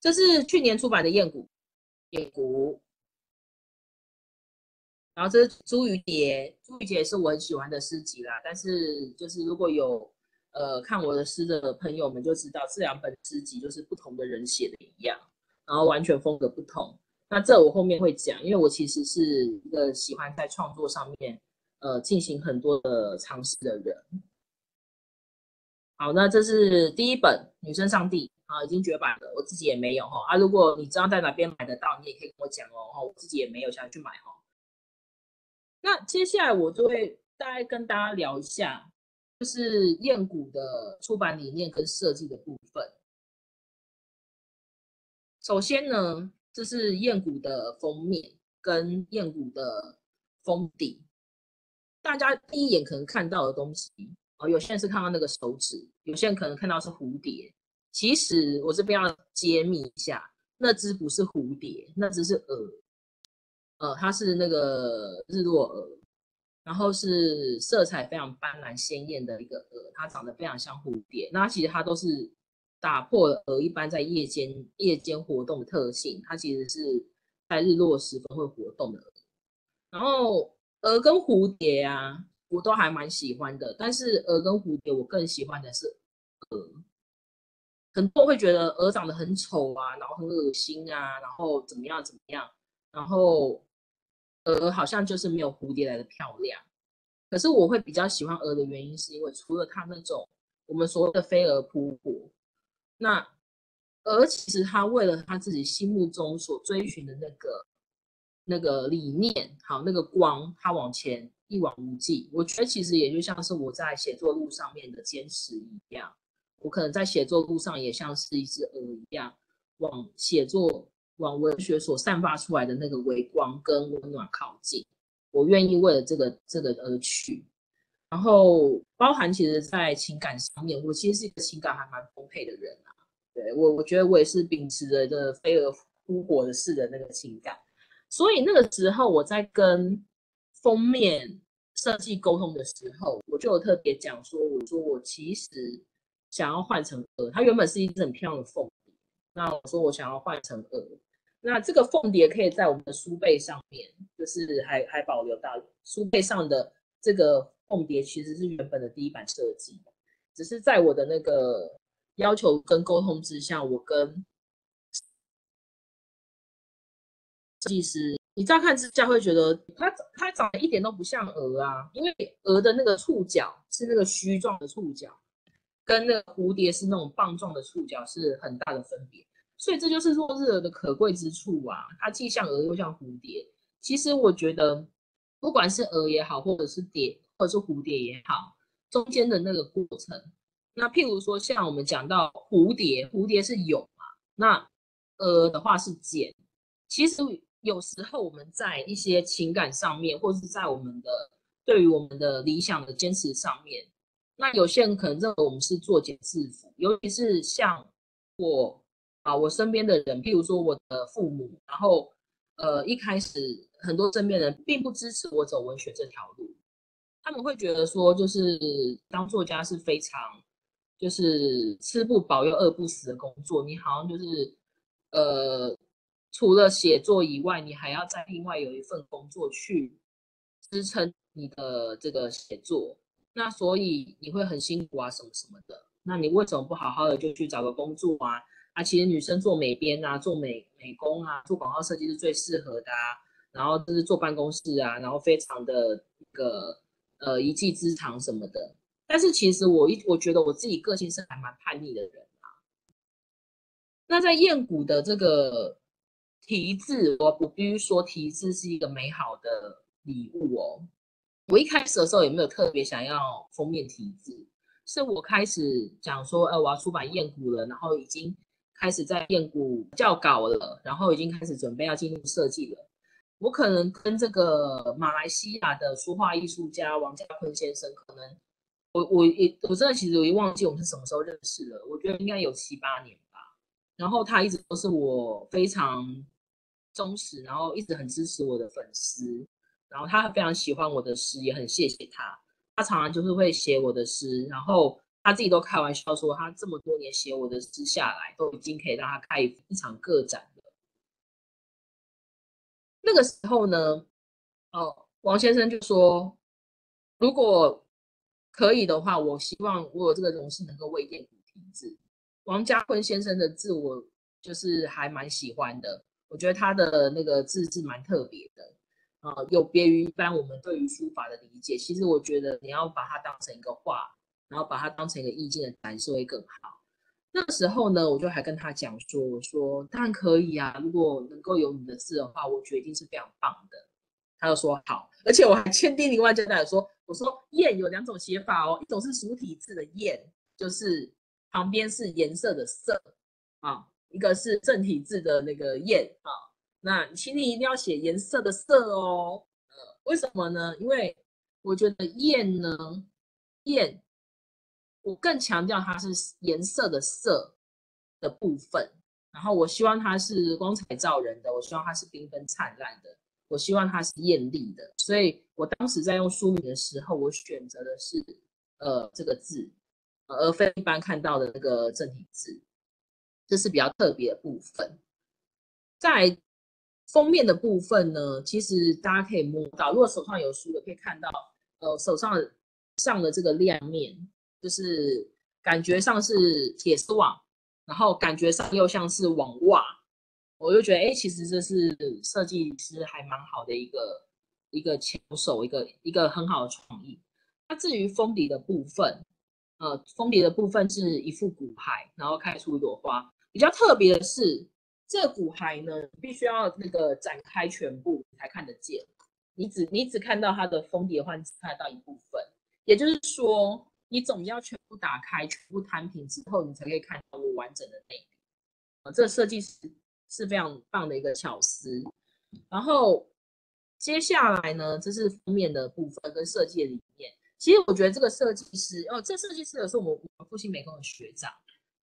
这是去年出版的《燕谷》，燕谷。然后这是朱雨蝶，朱雨蝶是我很喜欢的诗集啦。但是就是如果有呃看我的诗的朋友们就知道，这两本诗集就是不同的人写的一样，然后完全风格不同。那这我后面会讲，因为我其实是一个喜欢在创作上面呃进行很多的尝试的人。好，那这是第一本《女生上帝》啊，已经绝版了，我自己也没有哈啊。如果你知道在哪边买得到，你也可以跟我讲哦哈，我自己也没有想去买哈。那接下来我就会大概跟大家聊一下，就是燕谷的出版理念跟设计的部分。首先呢，这是燕谷的封面跟燕谷的封底，大家第一眼可能看到的东西哦，有些人是看到那个手指，有些人可能看到是蝴蝶。其实我这边要揭秘一下，那只不是蝴蝶，那只是蛾。呃，它是那个日落蛾，然后是色彩非常斑斓鲜艳的一个蛾，它长得非常像蝴蝶。那其实它都是打破了蛾一般在夜间夜间活动的特性，它其实是在日落时分会活动的。然后蛾跟蝴蝶啊，我都还蛮喜欢的，但是蛾跟蝴蝶我更喜欢的是蛾。很多会觉得蛾长得很丑啊，然后很恶心啊，然后怎么样怎么样，然后。鹅好像就是没有蝴蝶来的漂亮，可是我会比较喜欢鹅的原因，是因为除了它那种我们所谓的飞蛾扑火，那鹅其实它为了它自己心目中所追寻的那个那个理念，好那个光，它往前一往无际。我觉得其实也就像是我在写作路上面的坚持一样，我可能在写作路上也像是一只鹅一样往写作。往文学所散发出来的那个微光跟温暖靠近，我愿意为了这个这个而去。然后包含其实，在情感上面，我其实是一个情感还蛮丰沛的人啊。对我，我觉得我也是秉持着一个飞蛾扑火的似的那个情感。所以那个时候我在跟封面设计沟通的时候，我就有特别讲说，我说我其实想要换成鹅，它原本是一只很漂亮的凤蝶，那我说我想要换成鹅。那这个凤蝶可以在我们的书背上面，就是还还保留到书背上的这个凤蝶，其实是原本的第一版设计，只是在我的那个要求跟沟通之下，我跟设计师，你乍看之下会觉得它它长得一点都不像鹅啊，因为鹅的那个触角是那个须状的触角，跟那个蝴蝶是那种棒状的触角是很大的分别。所以这就是落日蛾的可贵之处啊！它既像蛾又像蝴蝶。其实我觉得，不管是蛾也好，或者是蝶，或者是蝴蝶也好，中间的那个过程，那譬如说像我们讲到蝴蝶，蝴蝶是有嘛？那蛾的话是茧。其实有时候我们在一些情感上面，或是在我们的对于我们的理想的坚持上面，那有些人可能认为我们是作茧自缚，尤其是像我。啊，我身边的人，譬如说我的父母，然后，呃，一开始很多身边人并不支持我走文学这条路，他们会觉得说，就是当作家是非常，就是吃不饱又饿不死的工作，你好像就是，呃，除了写作以外，你还要再另外有一份工作去支撑你的这个写作，那所以你会很辛苦啊，什么什么的，那你为什么不好好的就去找个工作啊？啊，其实女生做美编啊，做美美工啊，做广告设计是最适合的啊。然后就是坐办公室啊，然后非常的一个呃一技之长什么的。但是其实我一我觉得我自己个性是还蛮叛逆的人啊。那在燕谷的这个题字，我我必须说题字是一个美好的礼物哦。我一开始的时候也没有特别想要封面题字，是我开始讲说，呃，我要出版燕谷了，然后已经。开始在燕谷校稿了，然后已经开始准备要进入设计了。我可能跟这个马来西亚的书画艺术家王家坤先生，可能我我也我真的其实我也忘记我们是什么时候认识了。我觉得应该有七八年吧。然后他一直都是我非常忠实，然后一直很支持我的粉丝。然后他非常喜欢我的诗，也很谢谢他。他常常就是会写我的诗，然后他自己都开玩笑说，他这么多年写我的诗下来，都已经可以让他开一场个展了。那个时候呢，哦，王先生就说，如果可以的话，我希望我有这个荣幸能够为燕谷题字。王家坤先生的字，我就是还蛮喜欢的，我觉得他的那个字是蛮特别的。啊，有别于一般我们对于书法的理解。其实我觉得你要把它当成一个画，然后把它当成一个意境的展示会更好。那时候呢，我就还跟他讲说：“我说当然可以啊，如果能够有你的字的话，我觉得一定是非常棒的。”他就说好，而且我还千叮咛万交代说：“我说燕有两种写法哦，一种是熟体字的燕，就是旁边是颜色的色啊，一个是正体字的那个燕啊。”那请你一定要写颜色的色哦，呃，为什么呢？因为我觉得艳呢，艳，我更强调它是颜色的色的部分，然后我希望它是光彩照人的，我希望它是缤纷灿烂的，我希望它是艳丽的，所以我当时在用书名的时候，我选择的是呃这个字，而非一般看到的那个正体字，这是比较特别的部分，在。封面的部分呢，其实大家可以摸到，如果手上有书的，可以看到，呃，手上上的这个亮面，就是感觉上是铁丝网，然后感觉上又像是网袜，我就觉得，哎，其实这是设计师还蛮好的一个一个巧手，一个一个很好的创意。那至于封底的部分，呃，封底的部分是一副骨牌，然后开出一朵花，比较特别的是。这骨骸呢，必须要那个展开全部才看得见。你只你只看到它的封底的话，只看得到一部分。也就是说，你总要全部打开、全部摊平之后，你才可以看到我完整的内里。啊，这个设计师是非常棒的一个巧思。然后接下来呢，这是封面的部分跟设计的理念。其实我觉得这个设计师哦，这设计师也是我们我们复兴美工的学长。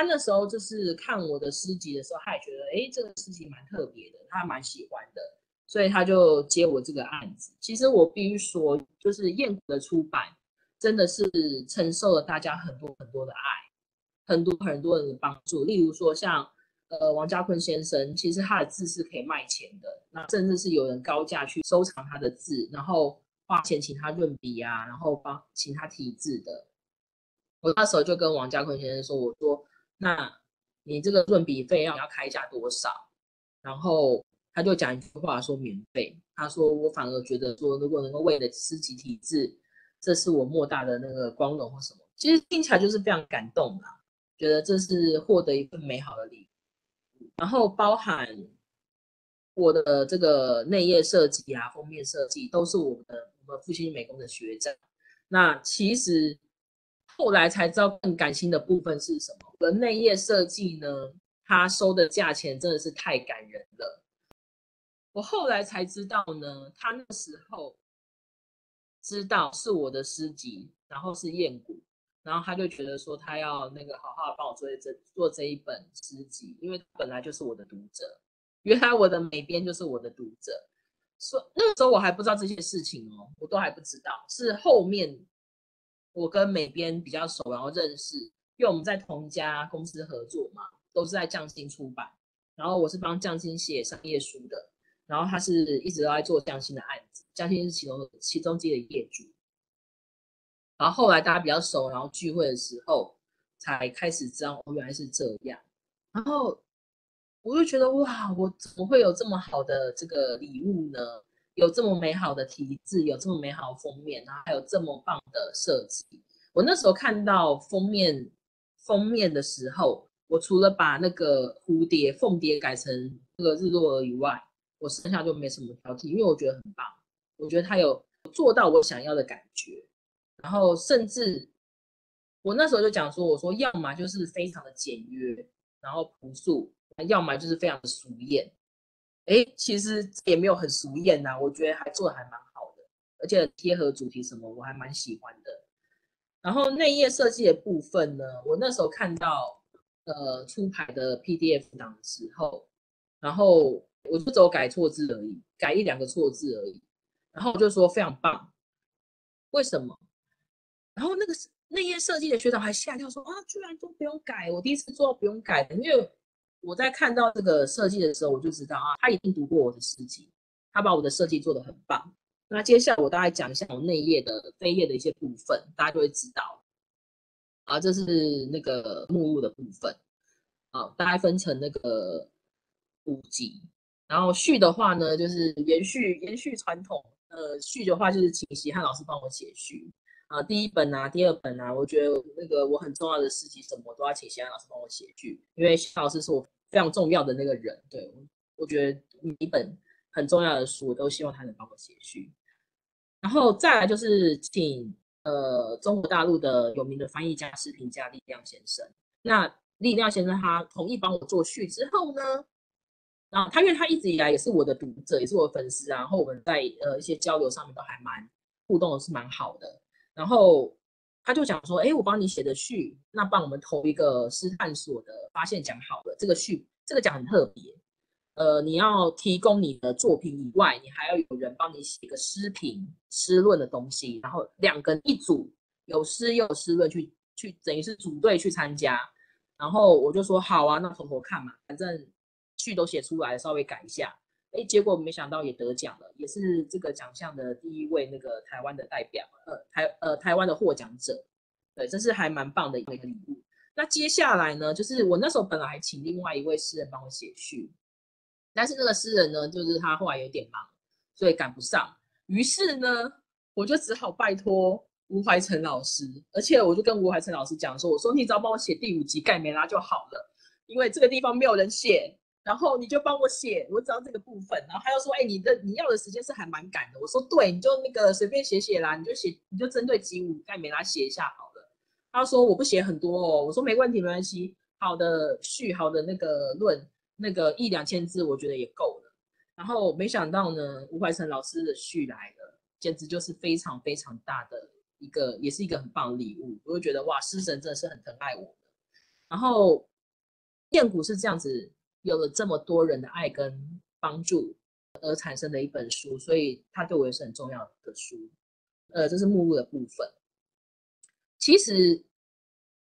他那时候就是看我的诗集的时候，他也觉得，哎，这个诗集蛮特别的，他蛮喜欢的，所以他就接我这个案子。其实我必须说，就是燕谷的出版，真的是承受了大家很多很多的爱，很多很多人的帮助。例如说，像呃王家坤先生，其实他的字是可以卖钱的，那甚至是有人高价去收藏他的字，然后花钱请他润笔啊，然后帮请他题字的。我那时候就跟王家坤先生说，我说。那你这个润笔费要要开价多少？然后他就讲一句话说免费。他说我反而觉得说，如果能够为了诗集体制，这是我莫大的那个光荣或什么。其实听起来就是非常感动啦，觉得这是获得一份美好的礼物。然后包含我的这个内页设计啊、封面设计，都是我们的我们复兴美工的学长。那其实。后来才知道更感性的部分是什么。而内页设计呢，他收的价钱真的是太感人了。我后来才知道呢，他那时候知道是我的诗集，然后是燕谷，然后他就觉得说他要那个好好的帮我做这做这一本诗集，因为本来就是我的读者，原来我的美编就是我的读者。说那个时候我还不知道这些事情哦，我都还不知道，是后面。我跟美编比较熟，然后认识，因为我们在同一家公司合作嘛，都是在匠心出版。然后我是帮匠心写商业书的，然后他是一直都在做匠心的案子，匠心是其中其中之一的业主。然后后来大家比较熟，然后聚会的时候才开始知道，哦，原来是这样。然后我就觉得，哇，我怎么会有这么好的这个礼物呢？有这么美好的题字，有这么美好的封面，然后还有这么棒的设计。我那时候看到封面封面的时候，我除了把那个蝴蝶凤蝶改成那个日落以外，我剩下就没什么挑剔，因为我觉得很棒。我觉得他有做到我想要的感觉，然后甚至我那时候就讲说，我说要么就是非常的简约，然后朴素，要么就是非常的俗艳。哎，其实也没有很俗艳呐，我觉得还做的还蛮好的，而且贴合主题什么，我还蛮喜欢的。然后内页设计的部分呢，我那时候看到呃出牌的 PDF 档的时候，然后我就只有改错字而已，改一两个错字而已，然后我就说非常棒，为什么？然后那个内页设计的学长还吓跳说啊，居然都不用改，我第一次做到不用改的，因为我在看到这个设计的时候，我就知道啊，他一定读过我的设计，他把我的设计做得很棒。那接下来我大概讲一下我内页的扉页的一些部分，大家就会知道。啊，这是那个目录的部分，啊，大概分成那个五级，然后序的话呢，就是延续延续传统，呃，序的话就是请习汉老师帮我写序，啊，第一本啊，第二本啊，我觉得那个我很重要的事情什么都要请习汉老师帮我写序，因为习老师是我非常重要的那个人，对我觉得每一本很重要的书，我都希望他能帮我写序，然后再来就是请。呃，中国大陆的有名的翻译家、视频家力量先生。那力量先生他同意帮我做序之后呢，啊他因为他一直以来也是我的读者，也是我的粉丝啊，然后我们在呃一些交流上面都还蛮互动的是蛮好的。然后他就讲说，哎，我帮你写的序，那帮我们投一个诗探索的发现奖好了。这个序，这个奖很特别。呃，你要提供你的作品以外，你还要有人帮你写个诗评、诗论的东西，然后两个人一组，有诗又有诗论，去去等于是组队去参加。然后我就说好啊，那从头看嘛，反正序都写出来，稍微改一下。哎，结果没想到也得奖了，也是这个奖项的第一位那个台湾的代表，呃台呃台湾的获奖者。对，这是还蛮棒的一个礼物。那接下来呢，就是我那时候本来还请另外一位诗人帮我写序。但是那个诗人呢，就是他后来有点忙，所以赶不上。于是呢，我就只好拜托吴怀成老师，而且我就跟吴怀成老师讲说：“我说你只要帮我写第五集盖梅拉就好了，因为这个地方没有人写，然后你就帮我写，我只要这个部分。”然后他又说：“哎，你的你要的时间是还蛮赶的。”我说：“对，你就那个随便写写啦，你就写，你就针对几五盖梅拉写一下好了。”他说：“我不写很多哦。”我说：“没问题，没关系，好的序，好的那个论。”那个一两千字，我觉得也够了。然后没想到呢，吴怀成老师的序来了，简直就是非常非常大的一个，也是一个很棒的礼物。我就觉得哇，师神真的是很疼爱我。然后燕谷是这样子，有了这么多人的爱跟帮助而产生的一本书，所以它对我也是很重要的书。呃，这是目录的部分。其实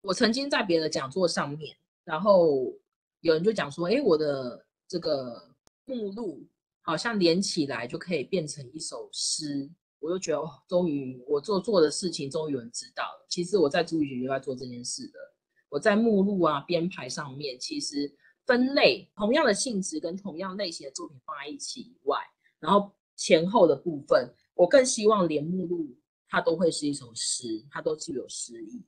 我曾经在别的讲座上面，然后。有人就讲说，哎，我的这个目录好像连起来就可以变成一首诗，我就觉得哦，终于我做做的事情终于有人知道了。其实我在朱语就在做这件事的，我在目录啊编排上面，其实分类同样的性质跟同样类型的作品放在一起以外，然后前后的部分，我更希望连目录它都会是一首诗，它都具有诗意。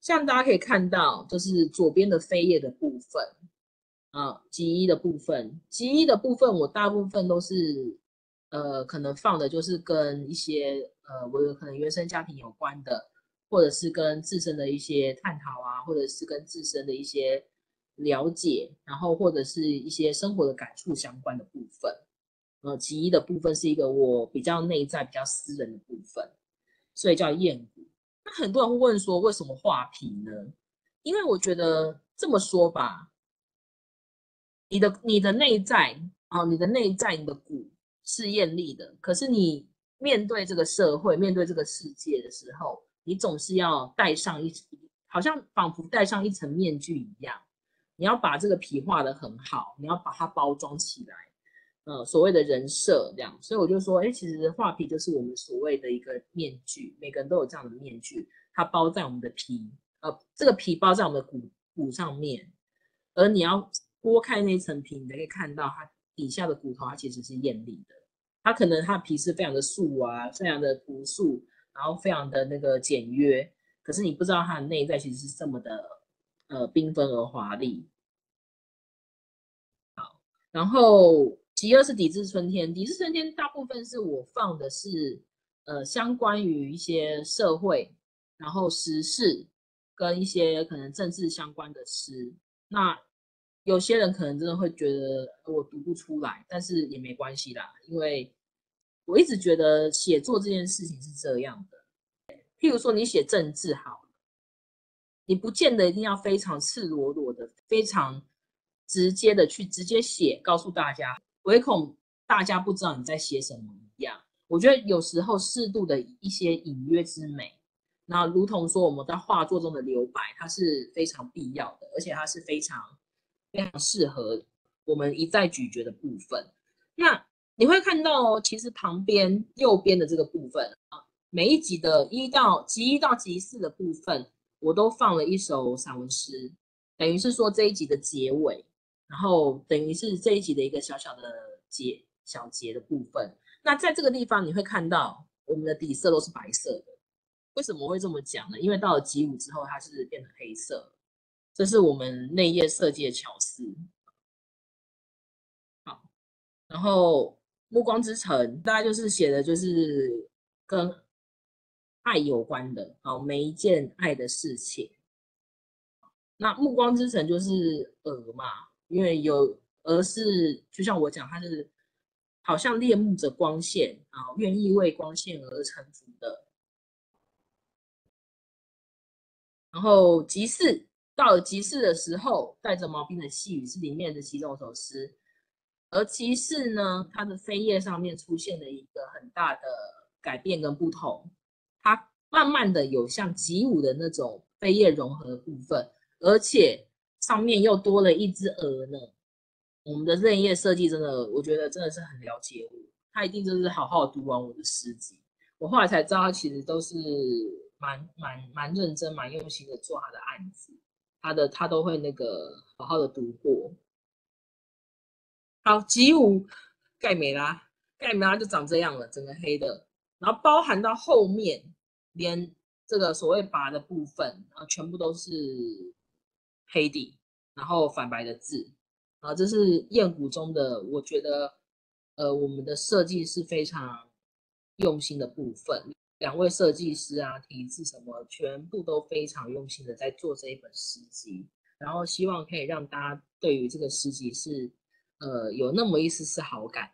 像大家可以看到，就是左边的扉页的部分，啊，集一的部分，集一的部分，我大部分都是，呃，可能放的就是跟一些，呃，我有可能原生家庭有关的，或者是跟自身的一些探讨啊，或者是跟自身的一些了解，然后或者是一些生活的感触相关的部分，呃，其一的部分是一个我比较内在、比较私人的部分，所以叫燕谷。那很多人会问说，为什么画皮呢？因为我觉得这么说吧，你的你的内在啊，你的内在，你的骨是艳丽的，可是你面对这个社会，面对这个世界的时候，你总是要戴上一，好像仿佛戴上一层面具一样，你要把这个皮画的很好，你要把它包装起来。呃，所谓的人设这样，所以我就说，哎，其实画皮就是我们所谓的一个面具，每个人都有这样的面具，它包在我们的皮，呃，这个皮包在我们的骨骨上面，而你要剥开那层皮，你才可以看到它底下的骨头，它其实是艳丽的，它可能它皮是非常的素啊，非常的朴素，然后非常的那个简约，可是你不知道它的内在其实是这么的呃缤纷而华丽。然后。其二是抵制春天，抵制春天大部分是我放的是，呃，相关于一些社会，然后时事跟一些可能政治相关的诗。那有些人可能真的会觉得我读不出来，但是也没关系啦，因为我一直觉得写作这件事情是这样的。譬如说你写政治好，你不见得一定要非常赤裸裸的、非常直接的去直接写，告诉大家。唯恐大家不知道你在写什么一样，我觉得有时候适度的一些隐约之美，那如同说我们在画作中的留白，它是非常必要的，而且它是非常非常适合我们一再咀嚼的部分。那你会看到，其实旁边右边的这个部分啊，每一集的一到集一到集四的部分，我都放了一首散文诗，等于是说这一集的结尾，然后等于是这一集的一个小小的结小结的部分。那在这个地方你会看到我们的底色都是白色的。为什么会这么讲呢？因为到了集五之后，它是变成黑色，这是我们内页设计的巧思。好，然后《暮光之城》大概就是写的就是跟爱有关的，好每一件爱的事情。那《暮光之城》就是鹅嘛，因为有而是就像我讲，它是好像猎目着光线啊，愿意为光线而臣服的。然后集市到了集市的时候，带着毛病的细雨是里面的其中一首诗。而集市呢，它的扉页上面出现了一个很大的改变跟不同，它慢慢的有像集舞的那种扉页融合的部分，而且上面又多了一只鹅呢。我们的内页设计真的，我觉得真的是很了解我，他一定就是好好读完我的诗集。我后来才知道，他其实都是。蛮蛮蛮认真、蛮用心的做他的案子，他的他都会那个好好的读过。好，吉五盖美拉，盖美拉就长这样了，整个黑的，然后包含到后面，连这个所谓拔的部分，然后全部都是黑底，然后反白的字，啊，这是燕谷中的，我觉得，呃，我们的设计是非常用心的部分。两位设计师啊，题字什么，全部都非常用心的在做这一本诗集，然后希望可以让大家对于这个诗集是，呃，有那么一丝丝好感。